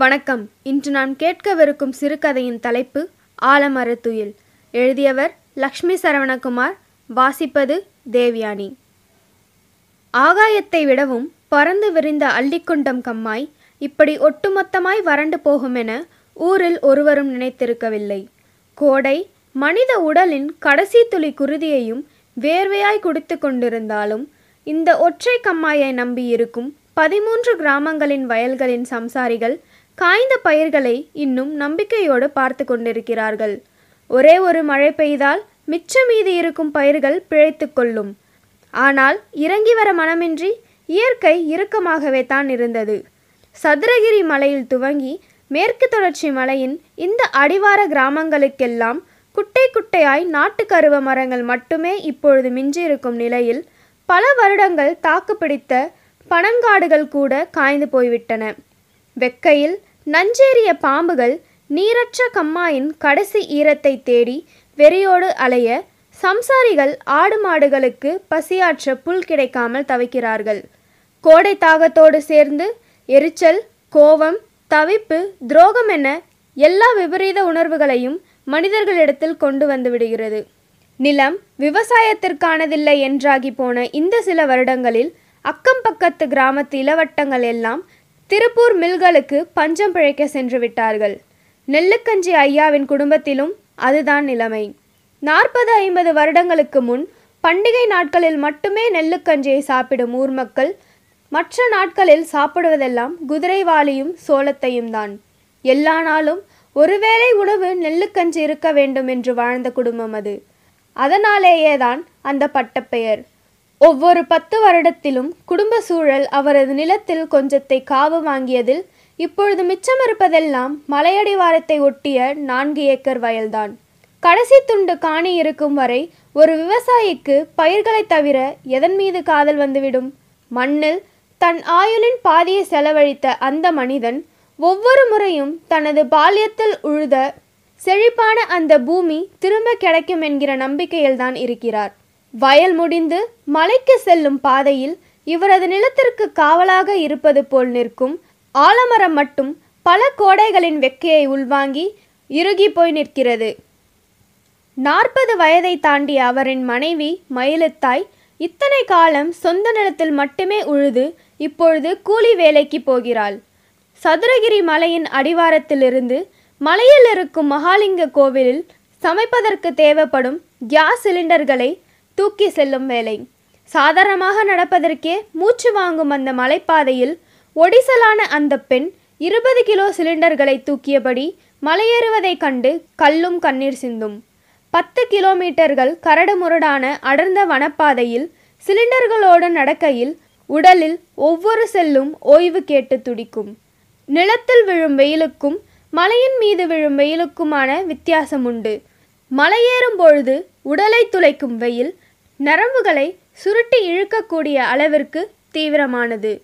வணக்கம். இன்று நாம் கேட்கவிருக்கும் சிறுகதையின் தலைப்பு ஆலமரத்துயில் எழுதியவர் லக்ஷ்மி சரவணகுமார் வாசிப்பது தேவியானி. ஆகாயத்தை விடவும் பறந்து விரிந்த அள்ளிக்குண்டம் கம்மாய் இப்படி ஒட்டுமொத்தமாய் வறண்டு போகுமென ஊரில் ஒருவரும் நினைத்திருக்கவில்லை. கோடை மனித உடலின் கடைசி துளி குருதியையும் வேர்வையாய் குடித்து கொண்டிருந்தாலும் இந்த ஒற்றை கம்மாயை நம்பியிருக்கும் பதிமூன்று கிராமங்களின் வயல்களின் சம்சாரிகள் காய்ந்த பயிர்களை இன்னும் நம்பிக்கையோடு பார்த்து கொண்டிருக்கிறார்கள். ஒரே ஒரு மழை பெய்தால் மிச்ச மீதி இருக்கும் பயிர்கள் பிழைத்து கொள்ளும். ஆனால் இறங்கி வர மனமின்றி இயற்கை இறுக்கமாகவே தான் இருந்தது. சதுரகிரி மலையில் துவங்கி மேற்கு தொடர்ச்சி மலையின் இந்த அடிவார கிராமங்களுக்கெல்லாம் குட்டை குட்டையாய் நாட்டுக்கருவ மரங்கள் மட்டுமே இப்பொழுது மிஞ்சியிருக்கும் நிலையில் பல வருடங்கள் தாக்குப்பிடித்த பனங்காடுகள் கூட காய்ந்து போய்விட்டன. வெக்கையில் நஞ்சேறிய பாம்புகள் நீரற்ற கம்மாயின் கடைசி ஈரத்தை தேடி வெறியோடு அலைய சம்சாரிகள் ஆடு மாடுகளுக்கு பசியாற்ற புல் கிடைக்காமல் தவிக்கிறார்கள். கோடை தாகத்தோடு சேர்ந்து எரிச்சல் கோபம் தவிப்பு துரோகம் என எல்லா விபரீத உணர்வுகளையும் மனிதர்களிடத்தில் கொண்டு வந்து விடுகிறது. நிலம் விவசாயத்திற்கானதில்லை என்றாகி போன இந்த சில வருடங்களில் அக்கம் பக்கத்து கிராமத்து இளவட்டங்கள் எல்லாம் திருப்பூர் மில்களுக்கு பஞ்சம் பிழைக்க சென்று விட்டார்கள். நெல்லுக்கஞ்சி ஐயாவின் குடும்பத்திலும் அதுதான் நிலைமை. நாற்பது ஐம்பது வருடங்களுக்கு முன் பண்டிகை நாட்களில் மட்டுமே நெல்லுக்கஞ்சியை சாப்பிடும் ஊர் மக்கள் மற்ற நாட்களில் சாப்பிடுவதெல்லாம் குதிரைவாளியும் சோளத்தையும் தான். எல்லா நாளும் ஒருவேளை உணவு நெல்லுக்கஞ்சி இருக்க வேண்டும் என்று வாழ்ந்த குடும்பம் அது. அதனாலேயே தான் அந்த பட்டப்பெயர். ஒவ்வொரு பத்து வருடத்திலும் குடும்ப சூழல் அவரது நிலத்தில் கொஞ்சத்தை காவு வாங்கியதில் இப்பொழுது மிச்சமிருப்பதெல்லாம் மலையடிவாரத்தை ஒட்டிய நான்கு ஏக்கர் வயல்தான். கடைசி துண்டு காணி இருக்கும் வரை ஒரு விவசாயிக்கு பயிர்களை தவிர எதன் மீது காதல் வந்துவிடும்? மண்ணில் தன் ஆயுளின் பாதியை செலவழித்த அந்த மனிதன் ஒவ்வொரு முறையும் தனது பால்யத்தில் உழுத செழிப்பான அந்த பூமி திரும்ப கிடைக்கும் என்கிற நம்பிக்கையில்தான் இருக்கிறார். வயல் முடிந்து மலைக்கு செல்லும் பாதையில் இவரது நிலத்திற்கு காவலாக இருப்பது போல் நிற்கும். ஆலமரம் மட்டும் பல கோடைகளின் வெக்கையை உள்வாங்கி இறுகி போய் நிற்கிறது. நாற்பது வயதை தாண்டிய அவரின் மனைவி மயிலத்தாய் இத்தனை காலம் சொந்த நிலத்தில் மட்டுமே உழுது இப்பொழுது கூலி வேலைக்கு போகிறாள். சதுரகிரி மலையின் அடிவாரத்திலிருந்து மலையில் இருக்கும் மகாலிங்க கோவிலில் சமைப்பதற்கு தேவைப்படும் கேஸ் சிலிண்டர்களை தூக்கி செல்லும் வேலை. சாதாரணமாக நடப்பதற்கே மூச்சு வாங்கும் அந்த மலைப்பாதையில் ஒடிசலான அந்த பெண் இருபது கிலோ சிலிண்டர்களை தூக்கியபடி மலையேறுவதைக் கண்டு கல்லும் கண்ணீர் சிந்தும். பத்து கிலோமீட்டர்கள் கரடுமுரடான அடர்ந்த வனப்பாதையில் சிலிண்டர்களோடு நடக்கையில் உடலில் ஒவ்வொரு செல்லும் ஓய்வு கேட்டு துடிக்கும். நிலத்தில் விழும் வெயிலுக்கும் மலையின் மீது விழும் வெயிலுக்குமான வித்தியாசம் உண்டு மலையேறும் பொழுது உடலை துளைக்கும் வெயில் நரம்புகளை சுருட்டி இழுக்கக்கூடிய அளவிற்கு தீவிரமானது.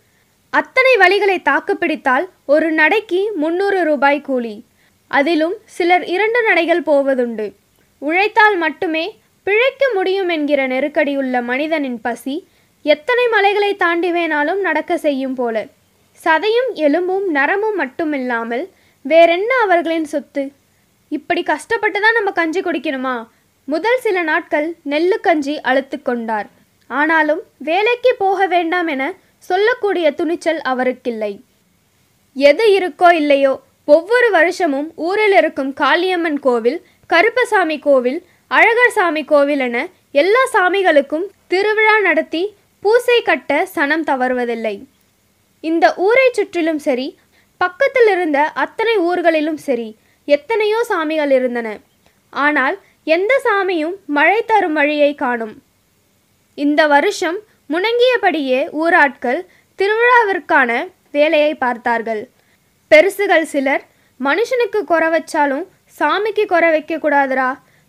அத்தனை வழிகளை தாக்குப்பிடித்தால் ஒரு நடைக்கு முன்னூறு ரூபாய் கூலி. அதிலும் சிலர் இரண்டு நடைகள் போவதுண்டு. உழைத்தால் மட்டுமே பிழைக்க முடியும் என்கிற நெருக்கடியுள்ள மனிதனின் பசி எத்தனை மலைகளை தாண்டி வேணாலும் நடக்க செய்யும் போல. சதையும் எலும்பும் நரமும் மட்டுமில்லாமல் வேறென்ன அவர்களின் சொத்து? இப்படி கஷ்டப்பட்டு தான் நம்ம கஞ்சி குடிக்கணுமா? முதல் சில நாட்கள் நெல்லுக்கஞ்சி அழுத்து கொண்டார். ஆனாலும் வேலைக்கு போக வேண்டாம் என சொல்லக்கூடிய துணிச்சல் அவருக்கில்லை. எது இருக்கோ இல்லையோ ஒவ்வொரு வருஷமும் ஊரில் இருக்கும் காளியம்மன் கோவில் கருப்பசாமி கோவில் அழகர் சாமி கோவில் என எல்லா சாமிகளுக்கும் திருவிழா நடத்தி பூசை கட்ட சனம் தவறுவதில்லை. இந்த ஊரை சுற்றிலும் சரி பக்கத்தில் இருந்த அத்தனை ஊர்களிலும் சரி எத்தனையோ சாமிகள் இருந்தன. ஆனால் எந்த சாமியும் மழை தரும் வழியை காணும். இந்த வருஷம் முணங்கியபடியே ஊராட்கள் திருவிழாவிற்கான வேலையை பார்த்தார்கள். பெருசுகள் சிலர் மனுஷனுக்கு குறை வச்சாலும் சாமிக்கு குறை வைக்க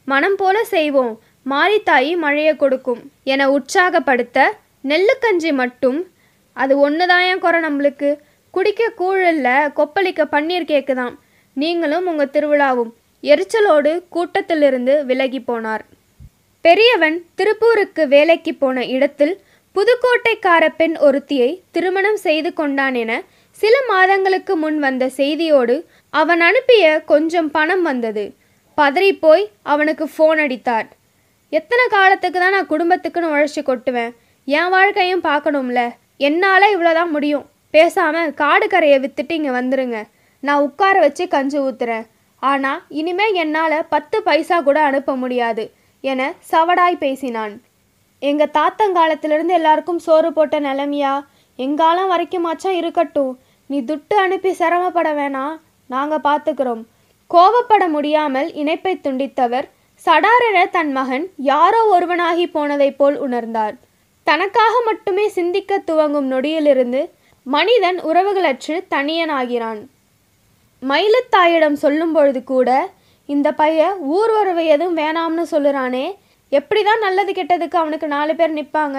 மனம் போல செய்வோம் மாரித்தாயி மழையை கொடுக்கும் என உற்சாகப்படுத்த நெல்லுக்கஞ்சி மட்டும். அது ஒன்றுதான் குறை நம்மளுக்கு? குடிக்க கூழில் கொப்பளிக்க பன்னீர் கேக்குதாம். நீங்களும் உங்கள் திருவிழாவும் எரிச்சலோடு கூட்டத்திலிருந்து விலகி போனார். பெரியவன் திருப்பூருக்கு வேலைக்கு போன இடத்தில் புதுக்கோட்டைக்கார பெண் ஒருத்தியை திருமணம் செய்து கொண்டான் என சில மாதங்களுக்கு முன் வந்த செய்தியோடு அவன் அனுப்பிய கொஞ்சம் பணம் வந்தது. பதறி போய் அவனுக்கு ஃபோன் அடித்தார். எத்தனை காலத்துக்கு தான் நான் குடும்பத்துக்குன்னு உழைச்சி கொட்டுவேன். என் வாழ்க்கையும் பார்க்கணும்ல. என்னால் இவ்வளோதான் முடியும். பேசாமல் காடு கரையை வித்துட்டு இங்கே வந்துடுங்க நான் உட்கார வச்சு கஞ்சி ஊத்துறேன். ஆனால் இனிமே என்னால் பத்து பைசா கூட அனுப்ப முடியாது என சவடாய் பேசினான். எங்கள் தாத்தங்காலத்திலிருந்து எல்லாருக்கும் சோறு போட்ட நிலைமையா? எங்காலம் வரைக்குமாச்சும் இருக்கட்டும். நீ துட்டு அனுப்பி சிரமப்பட வேணாம் நாங்கள் பார்த்துக்கிறோம் கோபப்பட முடியாமல் இணைப்பை துண்டித்தவர் சடாரென தன் மகன் யாரோ ஒருவனாகி போனதைப் போல் உணர்ந்தார். தனக்காக மட்டுமே சிந்திக்க துவங்கும் நொடியிலிருந்து மனிதன் உறவுகளற்று தனியனாகிறான். மயிலத்தாயிடம் சொல்லும் பொழுது கூட இந்த பைய ஊர் உறவு எதுவும் வேணாம்னு சொல்லுறானே எப்படிதான் நல்லது கெட்டதுக்கு அவனுக்கு நாலு பேர் நிற்பாங்க?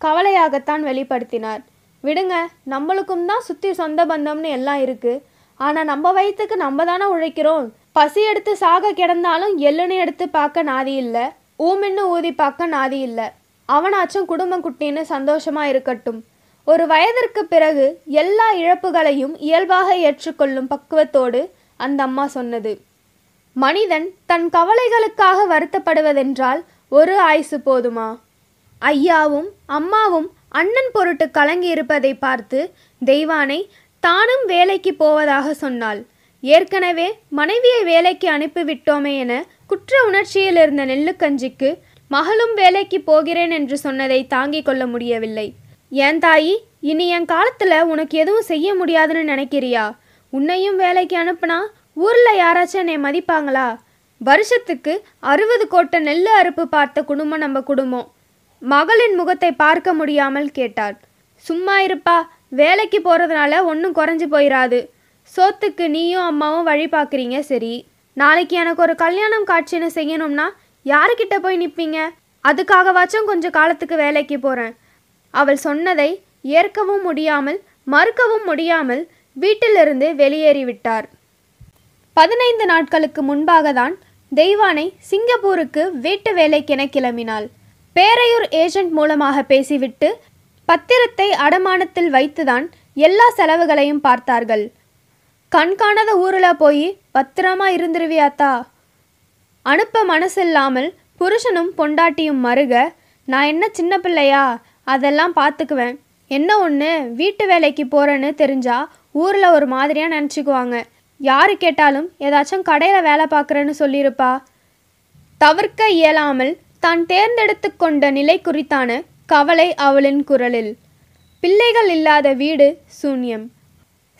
கவலையாகத்தான் வெளிப்படுத்தினார். விடுங்க நம்மளுக்கும் தான் சுற்றி சொந்த பந்தம்னு எல்லாம் இருக்குது ஆனால் நம்ம வயிற்றுக்கு நம்ம தானே உழைக்கிறோம். பசி எடுத்து சாக கிடந்தாலும் எள்ளுன்னு எடுத்து பார்க்க நாதி இல்லை. ஊமின்னு ஊதி பார்க்க நாதி இல்லை. அவனாச்சும் குடும்பம் குட்டின்னு சந்தோஷமாக இருக்கட்டும். ஒரு வயதிற்கு பிறகு எல்லா இழப்புகளையும் இயல்பாக ஏற்றுக்கொள்ளும் பக்குவத்தோடு அந்த அம்மா சொன்னது. மனிதன் தன் கவலைகளுக்காக வருத்தப்படுவதென்றால் ஒரு ஆயுசு போதுமா? ஐயாவும் அம்மாவும் அண்ணன் பொருட்டு கலங்கி இருப்பதை பார்த்து தெய்வானை தானும் வேலைக்கு போவதாக சொன்னாள். ஏற்கனவே மனைவியை வேலைக்கு அனுப்பிவிட்டோமே என குற்ற உணர்ச்சியில் இருந்த நெல்லுக்கஞ்சிக்கு மகளும் வேலைக்கு போகிறேன் என்று சொன்னதை தாங்கிக் கொள்ள முடியவில்லை. ஏன் தாயி? இனி என் காலத்தில் உனக்கு எதுவும் செய்ய முடியாதுன்னு நினைக்கிறியா? உன்னையும் வேலைக்கு அனுப்புனா ஊரில் யாராச்சும் என்னை மதிப்பாங்களா? வருஷத்துக்கு அறுபது கோட்டை நெல் அறுப்பு பார்த்த குடும்பம் நம்ம குடும்பம். மகளின் முகத்தை பார்க்க முடியாமல் கேட்டாள். சும்மா இருப்பா வேலைக்கு போகிறதுனால ஒன்றும் குறைஞ்சு போயிடாது சோத்துக்கு நீயும் அம்மாவும் வழி பார்க்குறீங்க சரி. நாளைக்கு எனக்கு ஒரு கல்யாணம் காட்சின்னு செய்யணும்னா யாருக்கிட்ட போய் நிற்பீங்க அதுக்காகவாச்சும் கொஞ்சம் காலத்துக்கு வேலைக்கு போகிறேன் அவள் சொன்னதை ஏற்கவும் முடியாமல் மறுக்கவும் முடியாமல் வீட்டிலிருந்து வெளியேறிவிட்டார். பதினைந்து நாட்களுக்கு முன்பாக தான் தெய்வானை சிங்கப்பூருக்கு வீட்டு வேலைக்கென கிளம்பினாள். பேரையூர் ஏஜென்ட் மூலமாக பேசிவிட்டு பத்திரத்தை அடமானத்தில் வைத்துதான் எல்லா செலவுகளையும் பார்த்தார்கள். கண்காணாத ஊரில் போய் பத்திரமா இருந்துருவியாத்தா அனுப்ப மனசில்லாமல் புருஷனும் பொண்டாட்டியும் மருக நான் என்ன சின்ன பிள்ளையா? அதெல்லாம் பார்த்துக்குவேன் என்ன ஒன்று வீட்டு வேலைக்கு போகிறேன்னு தெரிஞ்சால் ஊரில் ஒரு மாதிரியாக நினச்சிக்குவாங்க. யார் கேட்டாலும் ஏதாச்சும் கடையில் வேலை பார்க்குறேன்னு சொல்லியிருப்பா. தவிர்க்க இயலாமல் தான் தேர்ந்தெடுத்து கொண்ட நிலை குறித்தான கவலை அவளின் குரலில். பிள்ளைகள் இல்லாத வீடு சூன்யம்.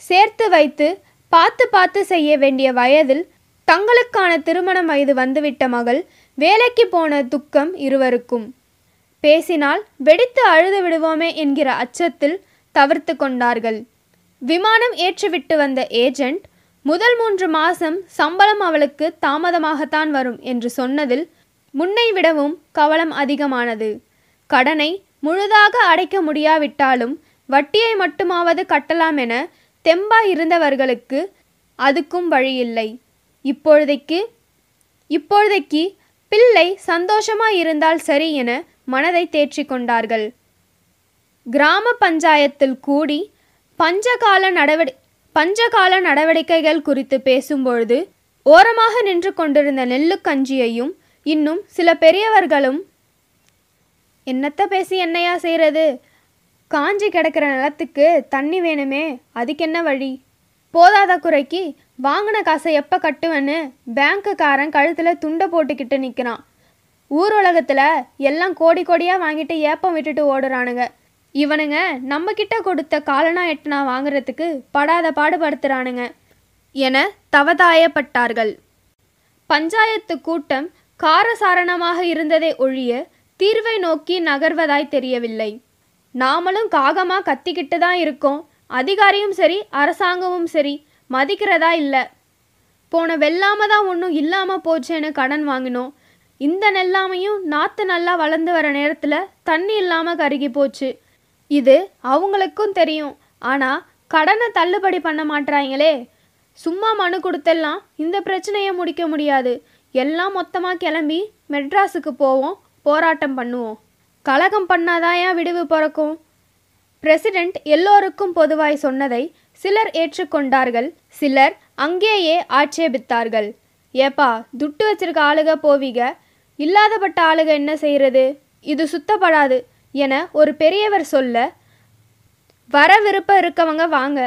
சேர்த்து வைத்து பார்த்து பார்த்து செய்ய வேண்டிய வயதில் தங்களுக்கான திருமண வயது வந்துவிட்ட மகள் வேலைக்கு போன துக்கம் இருவருக்கும். பேசினால் வெடித்து அழுது விடுவோமே என்கிற அச்சத்தில் தவிர்த்து கொண்டார்கள். விமானம் ஏற்றிவிட்டு வந்த ஏஜெண்ட் முதல் மூன்று மாசம் சம்பளம் அவளுக்கு தாமதமாகத்தான் வரும் என்று சொன்னதில் முன்னை விடவும் கவலம் அதிகமானது. கடனை முழுதாக அடைக்க முடியாவிட்டாலும் வட்டியை மட்டுமாவது கட்டலாம் என தெம்பா இருந்தவர்களுக்கு அதுக்கும் வழியில்லை. இப்பொழுதைக்கு இப்பொழுதைக்கு பிள்ளை சந்தோஷமா இருந்தால் சரி என மனதை தேற்றிக் கொண்டார்கள். கிராம பஞ்சாயத்தில் கூடி பஞ்சகால நடவடி பஞ்சகால நடவடிக்கைகள் குறித்து பேசும்பொழுது ஓரமாக நின்று கொண்டிருந்த நெல்லுக்கஞ்சியையும் இன்னும் சில பெரியவர்களும் என்னத்த பேசி என்னையா செய்கிறது காஞ்சி கிடக்கிற நிலத்துக்கு தண்ணி வேணுமே அதுக்கு என்ன வழி? போதாத குறைக்கு வாங்கின காசை எப்போ கட்டுவேன்னு? பேங்க்குக்காரன் கழுத்தில் துண்டை போட்டுக்கிட்டு நிற்கிறான் ஊர் உலகத்தில் எல்லாம் கோடி கோடியாக வாங்கிட்டு ஏப்பம் விட்டுட்டு ஓடுறானுங்க. இவனுங்க நம்ம கிட்ட கொடுத்த காலனா எட்டனா வாங்குறதுக்கு படாத பாடுபடுத்துறானுங்க. என தவதாயப்பட்டார்கள். பஞ்சாயத்து கூட்டம் காரசாரணமாக இருந்ததை ஒழிய தீர்வை நோக்கி நகர்வதாய் தெரியவில்லை. நாமளும் காகமா கத்திக்கிட்டு தான் இருக்கோம். அதிகாரியும் சரி அரசாங்கமும் சரி மதிக்கிறதா இல்லை. போன வெள்ளாம தான் ஒன்றும் இல்லாமல் போச்சேன்னு கடன் வாங்கினோம். இந்த நெல்லாமையும் நாற்று நல்லா வளர்ந்து வர நேரத்தில் தண்ணி இல்லாமல் கருகி போச்சு. இது அவங்களுக்கும் தெரியும். ஆனால் கடனை தள்ளுபடி பண்ண மாட்றாங்களே. சும்மா மனு கொடுத்தெல்லாம் இந்த பிரச்சனையை முடிக்க முடியாது. எல்லாம் மொத்தமாக கிளம்பி மெட்ராஸுக்கு போவோம் போராட்டம் பண்ணுவோம். கலகம் பண்ணாதான் ஏன் விடுவு பிறக்கும்? பிரசிடென்ட் எல்லோருக்கும் பொதுவாய் சொன்னதை சிலர் ஏற்றுக்கொண்டார்கள் சிலர் அங்கேயே ஆட்சேபித்தார்கள். ஏப்பா துட்டு வச்சிருக்க ஆளுக போவீங்க இல்லாதப்பட்ட ஆளுக என்ன செய்கிறது? இது சுத்தப்படாது என ஒரு பெரியவர் சொல்ல வர விருப்பம் இருக்கவங்க வாங்க.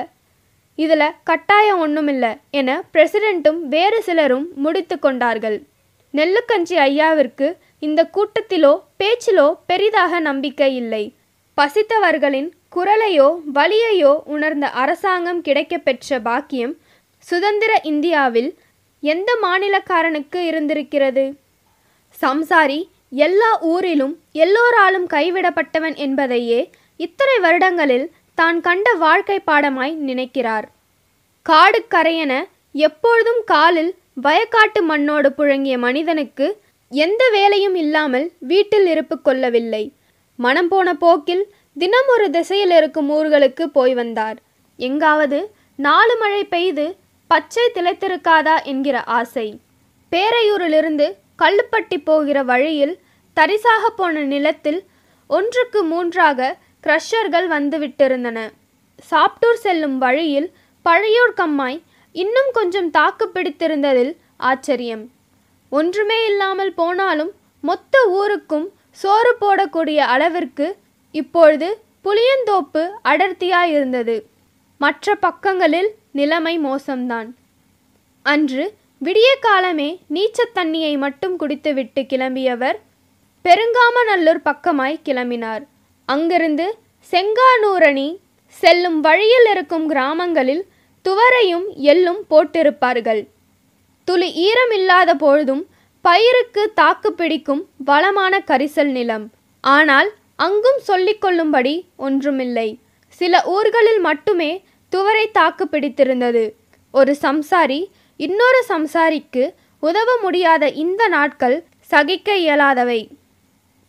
இதில் கட்டாயம் ஒன்றுமில்ல என பிரசிடெண்ட்டும் வேறு சிலரும் முடித்து கொண்டார்கள். நெல்லுக்கஞ்சி ஐயாவிற்கு இந்த கூட்டத்திலோ பேச்சிலோ பெரிதாக நம்பிக்கை இல்லை. பசித்தவர்களின் குரலையோ வலியையோ உணர்ந்த அரசாங்கம் கிடைக்கப்பெற்ற பாக்கியம் சுதந்திர இந்தியாவில் எந்த மாநிலக்காரனுக்கு இருந்திருக்கிறது? சம்சாரி எல்லா ஊரிலும் எல்லோராலும் கைவிடப்பட்டவன் என்பதையே இத்தனை வருடங்களில் தான் கண்ட வாழ்க்கை பாடமாய் நினைக்கிறார். காடு கரையென எப்பொழுதும் காலில் வயக்காட்டு மண்ணோடு புழங்கிய மனிதனுக்கு எந்த வேலையும் இல்லாமல் வீட்டில் இருப்பு கொள்ளவில்லை. மனம் போன போக்கில் தினம் ஒரு திசையில் இருக்கும் ஊர்களுக்கு போய் வந்தார். எங்காவது நாலு மழை பெய்து பச்சை திளைத்திருக்காதா என்கிற ஆசை. பேரையூரிலிருந்து கல்லுப்பட்டி போகிற வழியில் தரிசாக போன நிலத்தில் ஒன்றுக்கு மூன்றாக கிரஷர்கள் வந்து விட்டிருந்தன சாப்டூர் செல்லும் வழியில் பழையூர் கம்மாய் இன்னும் கொஞ்சம் தாக்கு பிடித்திருந்ததில் ஆச்சரியம். ஒன்றுமே இல்லாமல் போனாலும் மொத்த ஊருக்கும் சோறு போடக்கூடிய அளவிற்கு இப்பொழுது புளியந்தோப்பு அடர்த்தியாயிருந்தது. மற்ற பக்கங்களில் நிலைமை மோசம்தான். அன்று விடிய காலமே நீச்சத் தண்ணியை மட்டும் குடித்துவிட்டு கிளம்பியவர் பெருங்காமநல்லூர் பக்கமாய் கிளம்பினார். அங்கிருந்து செங்கானூரணி செல்லும் வழியில் இருக்கும் கிராமங்களில் துவரையும் எள்ளும் போட்டிருப்பார்கள். துளி ஈரமில்லாத பொழுதும் பயிருக்கு தாக்கு பிடிக்கும் வளமான கரிசல் நிலம். ஆனால் அங்கும் சொல்லிக்கொள்ளும்படி ஒன்றுமில்லை. சில ஊர்களில் மட்டுமே துவரை தாக்கு பிடித்திருந்தது. ஒரு சம்சாரி இன்னொரு சம்சாரிக்கு உதவ முடியாத இந்த நாட்கள் சகிக்க இயலாதவை.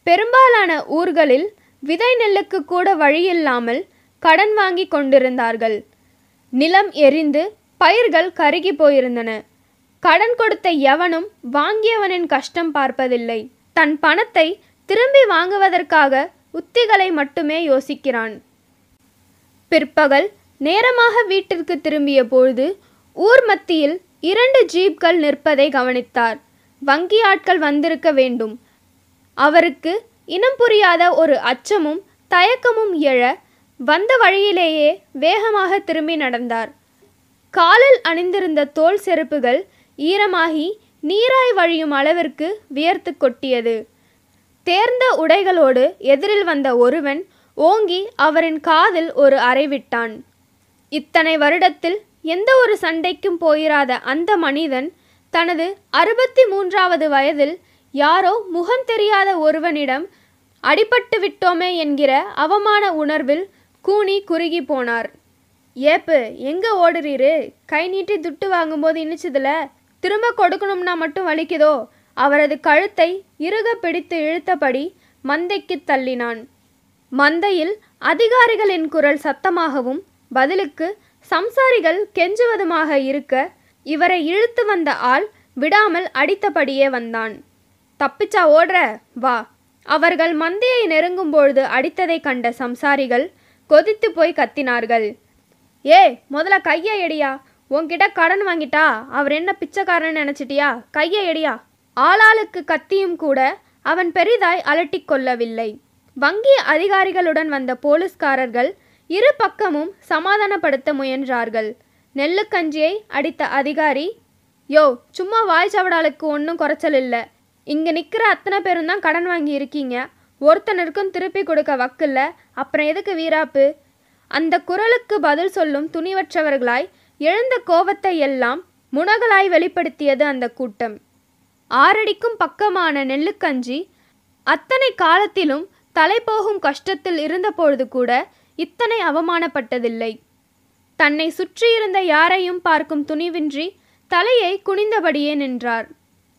பெரும்பாலான ஊர்களில் விதை நெல்லுக்கு கூட வழியில்லாமல் கடன் வாங்கி கொண்டிருந்தார்கள். நிலம் எரிந்து பயிர்கள் கருகி போயிருந்தன. கடன் கொடுத்த எவனும் வாங்கியவனின் கஷ்டம் பார்ப்பதில்லை. தன் பணத்தை திரும்பி வாங்குவதற்காக உத்திகளை மட்டுமே யோசிக்கிறான். பிற்பகல் நேரமாக வீட்டிற்கு திரும்பிய பொழுது ஊர் மத்தியில் இரண்டு ஜீப்கள் நிற்பதை கவனித்தார். வங்கி ஆட்கள் வந்திருக்க வேண்டும். அவருக்கு இனம் புரியாத ஒரு அச்சமும் தயக்கமும் எழ வந்த வழியிலேயே வேகமாக திரும்பி நடந்தார். காலில் அணிந்திருந்த தோல் செருப்புகள் ஈரமாகி நீராய் வழியும் அளவிற்கு வியர்த்து கொட்டியது. தேர்ந்த உடைகளோடு எதிரில் வந்த ஒருவன் ஓங்கி அவரின் காதில் ஒரு அறை விட்டான். இத்தனை வருடத்தில் எந்த ஒரு சண்டைக்கும் போயிராத அந்த மனிதன் தனது அறுபத்தி மூன்றாவது வயதில் யாரோ முகம் தெரியாத ஒருவனிடம் அடிபட்டு விட்டோமே என்கிற அவமான உணர்வில் கூனி குறுகி போனார். ஏப்பு எங்கே ஓடுறீரு? கை நீட்டி துட்டு வாங்கும்போது இனிச்சதுல. திரும்ப கொடுக்கணும்னா மட்டும் வலிக்குதோ? அவரது கழுத்தை இறுக பிடித்து இழுத்தபடி மந்தைக்கு தள்ளினான். மந்தையில் அதிகாரிகளின் குரல் சத்தமாகவும் பதிலுக்கு சம்சாரிகள் கெஞ்சுவதுமாக இருக்க இவரை இழுத்து வந்த ஆள் விடாமல் அடித்தபடியே வந்தான். தப்பிச்சா ஓடுற வா. அவர்கள் மந்தையை நெருங்கும் பொழுது அடித்ததை கண்ட சம்சாரிகள் கொதித்து போய் கத்தினார்கள். ஏ முதல்ல கையை எடியா. உன்கிட்ட கடன் வாங்கிட்டா. அவர் என்ன பிச்சைக்காரன்னு நினைச்சிட்டியா? கையை எடியா. ஆளாளுக்கு கத்தியும் கூட அவன் பெரிதாய் அலட்டிக் கொள்ளவில்லை. வங்கி அதிகாரிகளுடன் வந்த போலீஸ்காரர்கள் இரு பக்கமும் சமாதானப்படுத்த முயன்றார்கள். நெல்லுக்கஞ்சியை அடித்த அதிகாரி யோ சும்மா வாய் சவடாலுக்கு ஒன்றும் குறைச்சல் இல்லை. இங்கே நிற்கிற அத்தனை பேரும் தான் கடன் வாங்கி இருக்கீங்க. ஒருத்தனருக்கும் திருப்பி கொடுக்க வக்கில்ல அப்புறம் எதுக்கு வீராப்பு? அந்த குரலுக்கு பதில் சொல்லும் துணிவற்றவர்களாய் எழுந்த கோபத்தை எல்லாம் முனகலாய் வெளிப்படுத்தியது அந்த கூட்டம். ஆறடிக்கும் பக்கமான நெல்லுக்கஞ்சி அத்தனை காலத்திலும் தலை போகும் கஷ்டத்தில் இருந்தபொழுது கூட இத்தனை அவமானப்பட்டதில்லை. தன்னை சுற்றியிருந்த யாரையும் பார்க்கும் துணிவின்றி தலையை குனிந்தபடியே நின்றார்.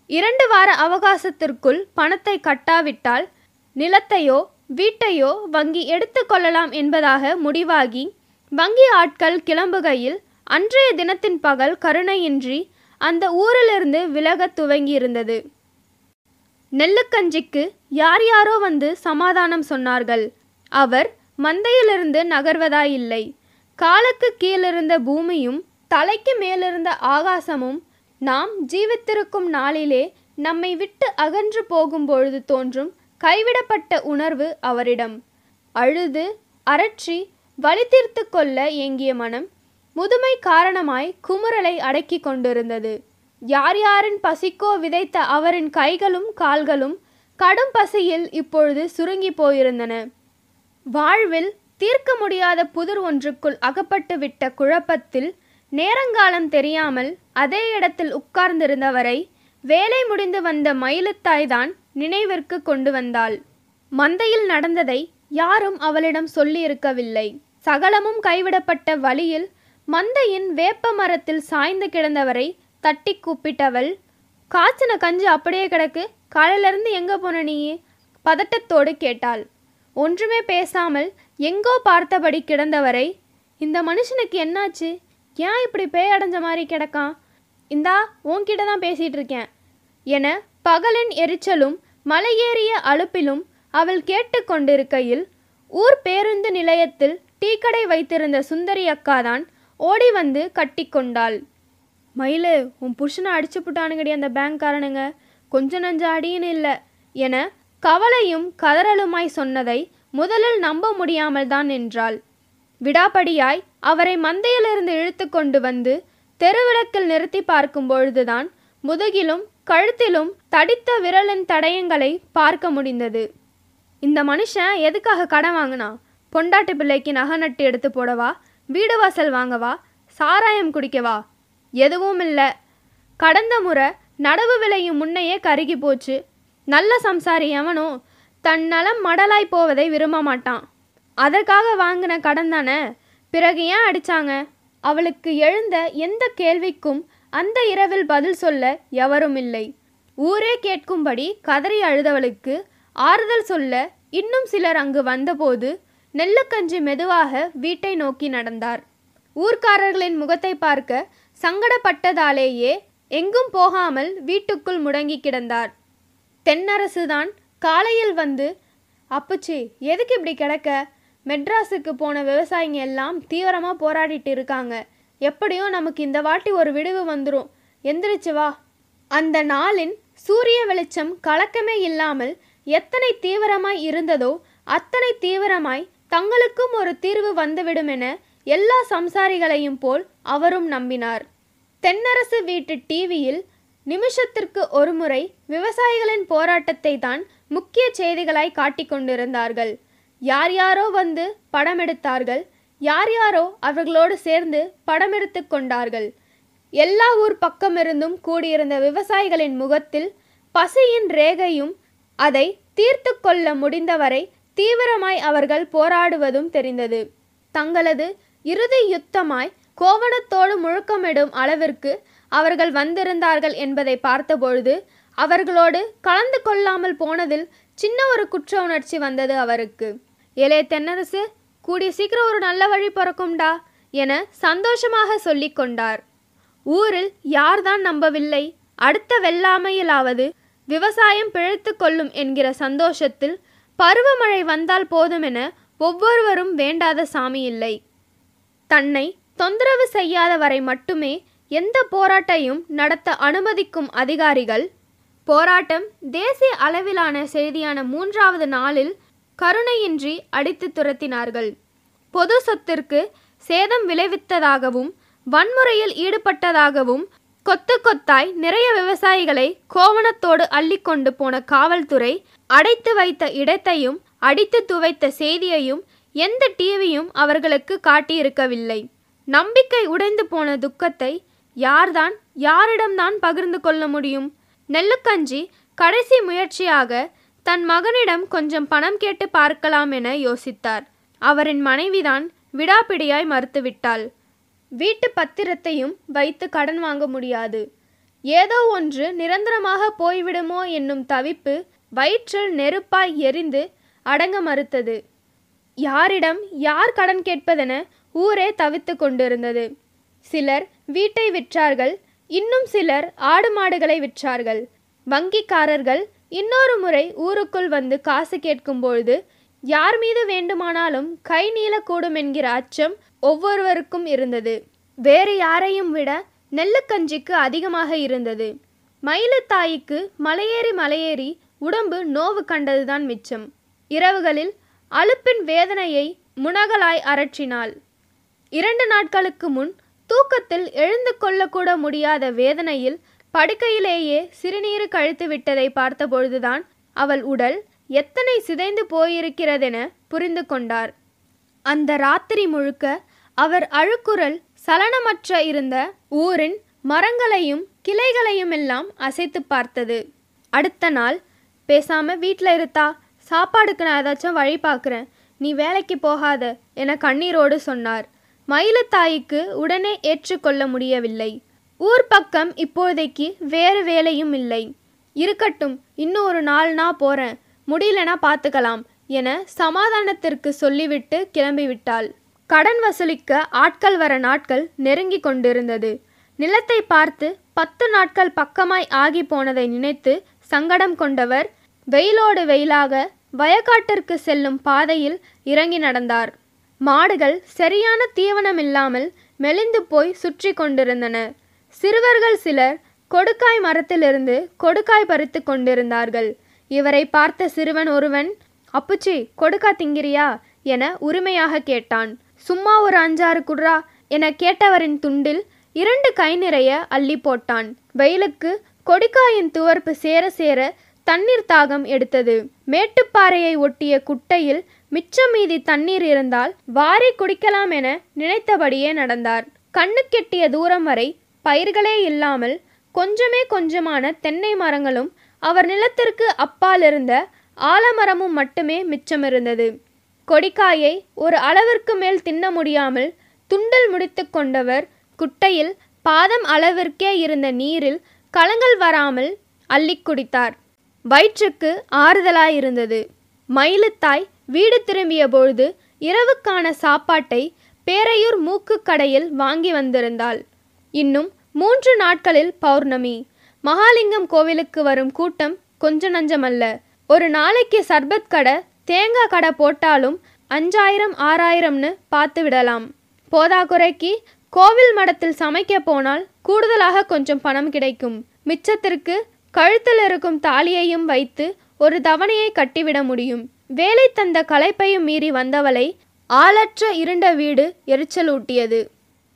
இரண்டு வார அவகாசத்திற்குள் பணத்தை கட்டாவிட்டால் நிலத்தையோ வீட்டையோ வங்கி எடுத்துக்கொள்ளலாம் என்பதாக முடிவாகி வங்கி ஆட்கள் கிளம்புகையில் அன்றைய தினத்தின் பகல் கருணையின்றி அந்த ஊரிலிருந்து விலகத் துவங்கியிருந்தது. நெல்லுக்கஞ்சிக்கு யார் யாரோ வந்து சமாதானம் சொன்னார்கள். அவர் மந்தையிலிருந்து நகர்வதாயில்லை. காலுக்கு கீழிருந்த பூமியும் தலைக்கு மேலிருந்த ஆகாசமும் நாம் ஜீவித்திருக்கும் நாளிலே நம்மை விட்டு அகன்று போகும்பொழுது தோன்றும் கைவிடப்பட்ட உணர்வு அவரிடம். அழுது அரற்றி வழி தீர்த்து கொள்ள ஏங்கிய மனம் முதுமை காரணமாய் குமுறலை அடக்கி கொண்டிருந்தது. யார் யாரின் பசிக்கோ விதைத்த அவரின் கைகளும் கால்களும் கடும் பசியில் இப்பொழுது சுருங்கி போயிருந்தன. வாழ்வில் தீர்க்க முடியாத புதிர் ஒன்றுக்குள் அகப்பட்டு விட்ட குழப்பத்தில் நேரங்காலம் தெரியாமல் அதே இடத்தில் உட்கார்ந்திருந்தவரை வேலை முடிந்து வந்த மயிலுத்தாய்தான் நினைவிற்கு கொண்டு வந்தாள். மந்தையில் நடந்ததை யாரும் அவளிடம் சொல்லியிருக்கவில்லை. சகலமும் கைவிடப்பட்ட வழியில் மந்தையின் வேப்ப மரத்தில் சாய்ந்து கிடந்தவரை தட்டி கூப்பிட்டவள் காய்ச்சின கஞ்சு அப்படியே கிடக்கு காலையிலிருந்து எங்க போன நீ? பதட்டத்தோடு கேட்டாள். ஒன்றுமே பேசாமல் எங்கோ பார்த்தபடி கிடந்தவரை இந்த மனுஷனுக்கு என்னாச்சு? ஏன் இப்படி பேய் அடைஞ்ச மாதிரி கிடக்கான்? இந்தா உன்கிட்ட தான் பேசிகிட்டு இருக்கேன் என பகலின் எரிச்சலும் மலையேறிய அலுப்பிலும் அவள் கேட்டுக்கொண்டிருக்கையில் ஊர் பேருந்து நிலையத்தில் டீக்கடை வைத்திருந்த சுந்தரி அக்காதான் ஓடி வந்து கட்டிக்கொண்டாள் மயிலு உன் புருஷனை அடிச்சு புட்டானுங்கடி அந்த பேங்க்காரனுங்க கொஞ்சம் நஞ்ச அடின்னு இல்லை என கவலையும் கதறலுமாய் சொன்னதை முதலில் நம்ப முடியாமல் தான் நின்றாள். விடாபடியாய் அவரை மந்தையிலிருந்து இழுத்து கொண்டு வந்து தெருவிளக்கில் நிறுத்தி பார்க்கும் பொழுதுதான் முதுகிலும் கழுத்திலும் தடித்த விரலின் தடயங்களை பார்க்க முடிந்தது. இந்த மனுஷன் எதுக்காக கடன் வாங்கினா? பொண்டாட்டு பிள்ளைக்கு நகை நட்டு எடுத்து போடவா? வீடு வாசல் வாங்கவா? சாராயம் குடிக்கவா? எதுவும் இல்லை. கடந்த முறை நடவு விலையும் முன்னையே கருகி போச்சு. நல்ல சம்சாரி எவனோ தன் நலம் மடலாய் போவதை விரும்ப மாட்டான். அதற்காக வாங்கின கடன் தானே? பிறகு ஏன் அடிச்சாங்க? அவளுக்கு எழுந்த எந்த கேள்விக்கும் அந்த இரவில் பதில் சொல்ல எவரும் இல்லை. ஊரே கேட்கும்படி கதறி அழுதவளுக்கு ஆறுதல் சொல்ல இன்னும் சிலர் அங்கு வந்தபோது நெல்லுக்கஞ்சி மெதுவாக வீட்டை நோக்கி நடந்தார். ஊர்க்காரர்களின் முகத்தை பார்க்க சங்கடப்பட்டதாலேயே எங்கும் போகாமல் வீட்டுக்குள் முடங்கி கிடந்தார். தென்னரசு தான் காலையில் வந்து அப்புச்சி எதுக்கு இப்படி கிடக்க? மெட்ராஸுக்கு போன விவசாயிங்க எல்லாம் தீவிரமாக போராடிட்டு இருக்காங்க. எப்படியோ நமக்கு இந்த வாட்டி ஒரு விடுவு வந்துடும் எந்திரிச்சு வா. அந்த நாளின் சூரிய வெளிச்சம் கலக்கமே இல்லாமல் எத்தனை தீவிரமாய் இருந்ததோ அத்தனை தீவிரமாய் தங்களுக்கும் ஒரு தீர்வு வந்துவிடும் என எல்லா சம்சாரிகளையும் போல் அவரும் நம்பினார். தென்னரசு வீட்டு டிவியில் நிமிஷத்திற்கு ஒருமுறை விவசாயிகளின் போராட்டத்தை தான் முக்கிய செய்திகளாய் காட்டிக் கொண்டிருந்தார்கள். யார் யாரோ வந்து படமெடுத்தார்கள் யார் யாரோ அவர்களோடு சேர்ந்து படமெடுத்து கொண்டார்கள். எல்லா ஊர் பக்கமிருந்தும் கூடியிருந்த விவசாயிகளின் முகத்தில் பசியின் ரேகையும் அதை தீர்த்து கொள்ள முடிந்தவரை தீவிரமாய் அவர்கள் போராடுவதும் தெரிந்தது. தங்களது இறுதி யுத்தமாய் கோவணத்தோடு முழக்கமிடும் அளவிற்கு அவர்கள் வந்திருந்தார்கள் என்பதை பார்த்தபொழுது அவர்களோடு கலந்து கொள்ளாமல் போனதில் சின்ன ஒரு குற்ற உணர்ச்சி வந்தது அவருக்கு. ஏலே தென்னரசு கூடிய சீக்கிரம் ஒரு நல்ல வழி பிறக்கும்டா என சந்தோஷமாக சொல்லிக் கொண்டார். ஊரில் யார்தான் நம்பவில்லை அடுத்த வெள்ளாமையிலாவது விவசாயம் பிழைத்து கொள்ளும் என்கிற சந்தோஷத்தில் பருவமழை வந்தால் போதுமென ஒவ்வொருவரும் வேண்டாத சாமி இல்லை. தன்னை தொந்தரவு செய்யாத வரை மட்டுமே எந்த போராட்டையும் நடத்த அனுமதிக்கும் அதிகாரிகள் போராட்டம் தேசிய அளவிலான செய்தியான மூன்றாவது நாளில் கருணையின்றி அடித்து துரத்தினார்கள். பொது சொத்திற்கு சேதம் விளைவித்ததாகவும் வன்முறையில் ஈடுபட்டதாகவும் கொத்து கொத்தாய் நிறைய விவசாயிகளை கோவணத்தோடு அள்ளிக்கொண்டு போன காவல்துறை அடைத்து வைத்த இடத்தையும் அடித்து துவைத்த செய்தியையும் எந்த டிவியும் அவர்களுக்கு காட்டியிருக்கவில்லை. நம்பிக்கை உடைந்து போன துக்கத்தை யார்தான் யாரிடம்தான் பகிர்ந்து கொள்ள முடியும்? நெல்லுக்கஞ்சி கடைசி முயற்சியாக தன் மகனிடம் கொஞ்சம் பணம் கேட்டு பார்க்கலாம் என யோசித்தார். அவரின் மனைவிதான் விடாப்பிடியாய் மறுத்துவிட்டாள். வீட்டு பத்திரத்தையும் வைத்து கடன் வாங்க முடியாது. ஏதோ ஒன்று நிரந்தரமாக போய்விடுமோ என்னும் தவிப்பு வயிற்றில் நெருப்பாய் எரிந்து அடங்க மறுத்தது. யாரிடம் யார் கடன் கேட்பதென ஊரே தவித்து கொண்டிருந்தது. சிலர் வீட்டை விற்றார்கள் இன்னும் சிலர் ஆடு மாடுகளை விற்றார்கள். வங்கிக்காரர்கள் இன்னொரு முறை ஊருக்குள் வந்து காசு கேட்கும்பொழுது யார் மீது வேண்டுமானாலும் கை நீளக்கூடும் என்கிற அச்சம் ஒவ்வொருவருக்கும் இருந்தது. வேறு யாரையும் விட நெல்லுக்கஞ்சிக்கு அதிகமாக இருந்தது. மயிலத்தாய்க்கு மலையேறி மலையேறி உடம்பு நோவு கண்டதுதான் மிச்சம். இரவுகளில் அலுப்பின் வேதனையை முனகலாய் அரற்றினாள். இரண்டு நாட்களுக்கு முன் தூக்கத்தில் எழுந்து கொள்ளக்கூட முடியாத வேதனையில் படுக்கையிலேயே சிறுநீர் கழித்து விட்டதை பார்த்தபொழுதுதான் அவள் உடல் எத்தனை சிதைந்து போயிருக்கிறதென புரிந்து கொண்டார். அந்த ராத்திரி முழுக்க அவர் அழுக்குரல் சலனமற்ற இருந்த ஊரின் மரங்களையும் கிளைகளையும் எல்லாம் அசைத்து பார்த்தது. அடுத்த நாள் பேசாம வீட்டில் இருத்தா சாப்பாடுக்கு நான் ஏதாச்சும் வழி பார்க்குறேன். நீ வேலைக்கு போகாத என கண்ணீரோடு சொன்னார். மயிலத்தாய்க்கு உடனே ஏற்றுக்கொள்ள முடியவில்லை. ஊர் பக்கம் இப்போதைக்கு வேறு வேலையும் இல்லை. இருக்கட்டும் இன்னும் ஒரு நாள்னா போறேன். முடியலனா பார்த்துக்கலாம் என சமாதானத்திற்கு சொல்லிவிட்டு கிளம்பிவிட்டாள். கடன் வசூலிக்க ஆட்கள் வர நாட்கள் நெருங்கி கொண்டிருந்தது. நிலத்தை பார்த்து பத்து நாட்கள் பக்கமாய் ஆகி போனதை நினைத்து சங்கடம் கொண்டவர் வெயிலோடு வெயிலாக வயக்காட்டிற்கு செல்லும் பாதையில் இறங்கி நடந்தார். மாடுகள் சரியான தீவனம் இல்லாமல் மெலிந்து போய் சுற்றி கொண்டிருந்தன. சிறுவர்கள் சிலர் கொடுக்காய் மரத்திலிருந்து கொடுக்காய் பறித்து கொண்டிருந்தார்கள். இவரை பார்த்த சிறுவன் ஒருவன் அப்புச்சி கொடுக்கா திங்கிறியா? என உரிமையாக கேட்டான். சும்மா ஒரு அஞ்சாறு குட்ரா என கேட்டவரின் துண்டில் இரண்டு கை நிறைய அள்ளி போட்டான். வெயிலுக்கு கொடிக்காயின் துவர்ப்பு சேர சேர தண்ணீர் தாகம் எடுத்தது. மேட்டுப்பாறையை ஒட்டிய குட்டையில் மிச்சம் மீதி தண்ணீர் இருந்தால் வாரி குடிக்கலாம் என நினைத்தபடியே நடந்தார். கண்ணு கெட்டிய தூரம் வரை பயிர்களே இல்லாமல் கொஞ்சமே கொஞ்சமான தென்னை மரங்களும் அவர் நிலத்திற்கு அப்பால் இருந்த ஆலமரமும் மட்டுமே மிச்சமிருந்தது கொடிக்காயை ஒரு அளவிற்கு மேல் தின்ன முடியாமல் துண்டல் முடித்து கொண்டவர் குட்டையில் பாதம் அளவிற்கே இருந்த நீரில் கலங்கள் வராமல் அள்ளி குடித்தார். வயிற்றுக்கு ஆறுதலாயிருந்தது மயிலுத்தாய் வீடு திரும்பிய பொழுது இரவுக்கான சாப்பாட்டை பேரையூர் மூக்கு கடையில் வாங்கி வந்திருந்தாள். இன்னும் மூன்று நாட்களில் பௌர்ணமி. மகாலிங்கம் கோவிலுக்கு வரும் கூட்டம் கொஞ்ச நஞ்சமல்ல. ஒரு நாளைக்கு சர்பத் கடை தேங்காய் கடை போட்டாலும் அஞ்சாயிரம் ஆறாயிரம்னு பார்த்து விடலாம். போதாக்குறைக்கு கோவில் மடத்தில் சமைக்க போனால் கூடுதலாக கொஞ்சம் பணம் கிடைக்கும். மிச்சத்திற்கு கழுத்தில் இருக்கும் தாலியையும் வைத்து ஒரு தவணையை கட்டிவிட முடியும். வேலை தந்த களைப்பையும் மீறி வந்தவளை ஆளற்ற இருண்ட வீடு எரிச்சலூட்டியது.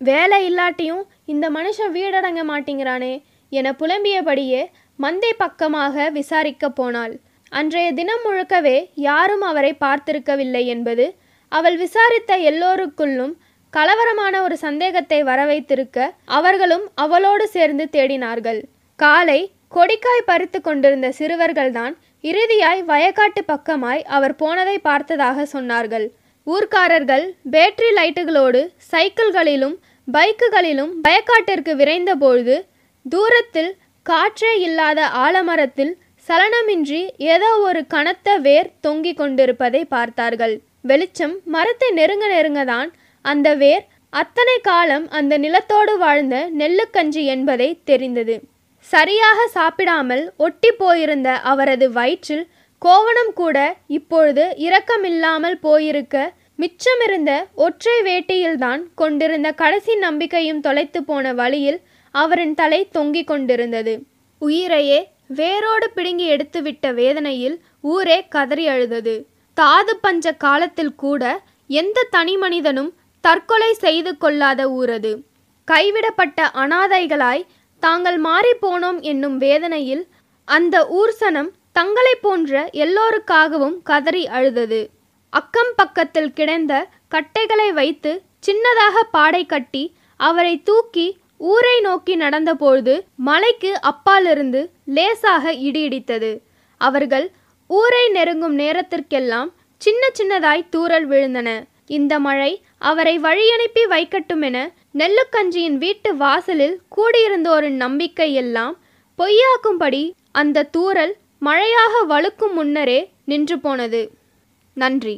வேலை இல்லாட்டியும் இந்த மனுஷன் வீடடங்க மாட்டேங்கிறானே என புலம்பியபடியே மந்தை பக்கமாக விசாரிக்க போனாள். அன்றைய தினம் முழுக்கவே யாரும் அவரை பார்த்திருக்கவில்லை என்பது அவள் விசாரித்த எல்லோருக்குள்ளும் கலவரமான ஒரு சந்தேகத்தை வரவைத்திருக்க அவர்களும் அவளோடு சேர்ந்து தேடினார்கள். காலை கொடிக்காய் பறித்து கொண்டிருந்த சிறுவர்கள்தான் இறுதியாய் வயக்காட்டு பக்கமாய் அவர் போனதை பார்த்ததாக சொன்னார்கள். ஊர்க்காரர்கள் பேட்டரி லைட்டுகளோடு சைக்கிள்களிலும் பைக்குகளிலும் வயக்காட்டிற்கு விரைந்தபொழுது தூரத்தில் காற்றே இல்லாத ஆலமரத்தில் சலனமின்றி ஏதோ ஒரு கனத்த வேர் தொங்கிக் கொண்டிருப்பதை பார்த்தார்கள். வெளிச்சம் மரத்தை நெருங்க நெருங்கதான் அந்த வேர் அத்தனை காலம் அந்த நிலத்தோடு வாழ்ந்த நெல்லுக்கஞ்சி என்பதை தெரிந்தது. சரியாக சாப்பிடாமல் ஒட்டி போயிருந்த அவரது வயிற்றில் கோவணம் கூட இப்பொழுது இரக்கமில்லாமல் போயிருக்க மிச்சமிருந்த ஒற்றை வேட்டியில்தான் கொண்டிருந்த கடைசி நம்பிக்கையும் தொலைத்து போன வழியில் அவரின் தலை தொங்கிக் கொண்டிருந்தது. உயிரையே வேரோடு பிடுங்கி எடுத்துவிட்ட வேதனையில் ஊரே கதறி அழுதது. தாது பஞ்ச காலத்தில் கூட எந்த தனி மனிதனும் தற்கொலை செய்து கொள்ளாத ஊரது. கைவிடப்பட்ட அனாதைகளாய் தாங்கள் மாறிப்போனோம் என்னும் வேதனையில் அந்த ஊர்சனம் தங்களை போன்ற எல்லோருக்காகவும் கதறி அழுதது. அக்கம் பக்கத்தில் கிடந்த கட்டைகளை வைத்து சின்னதாக பாடை கட்டி அவரை தூக்கி ஊரை நோக்கி நடந்தபொழுது மலைக்கு அப்பாலிருந்து லேசாக இடி இடித்தது. அவர்கள் ஊரை நெருங்கும் நேரத்திற்கெல்லாம் சின்ன சின்னதாய் தூறல் விழுந்தன. இந்த மழை அவரை வழியனுப்பி வைக்கட்டுமென நெல்லுக்கஞ்சியின் வீட்டு வாசலில் கூடியிருந்தோரின் நம்பிக்கை எல்லாம் பொய்யாக்கும்படி அந்த தூறல் மழையாக வழுக்கும் முன்னரே நின்று போனது. நன்றி.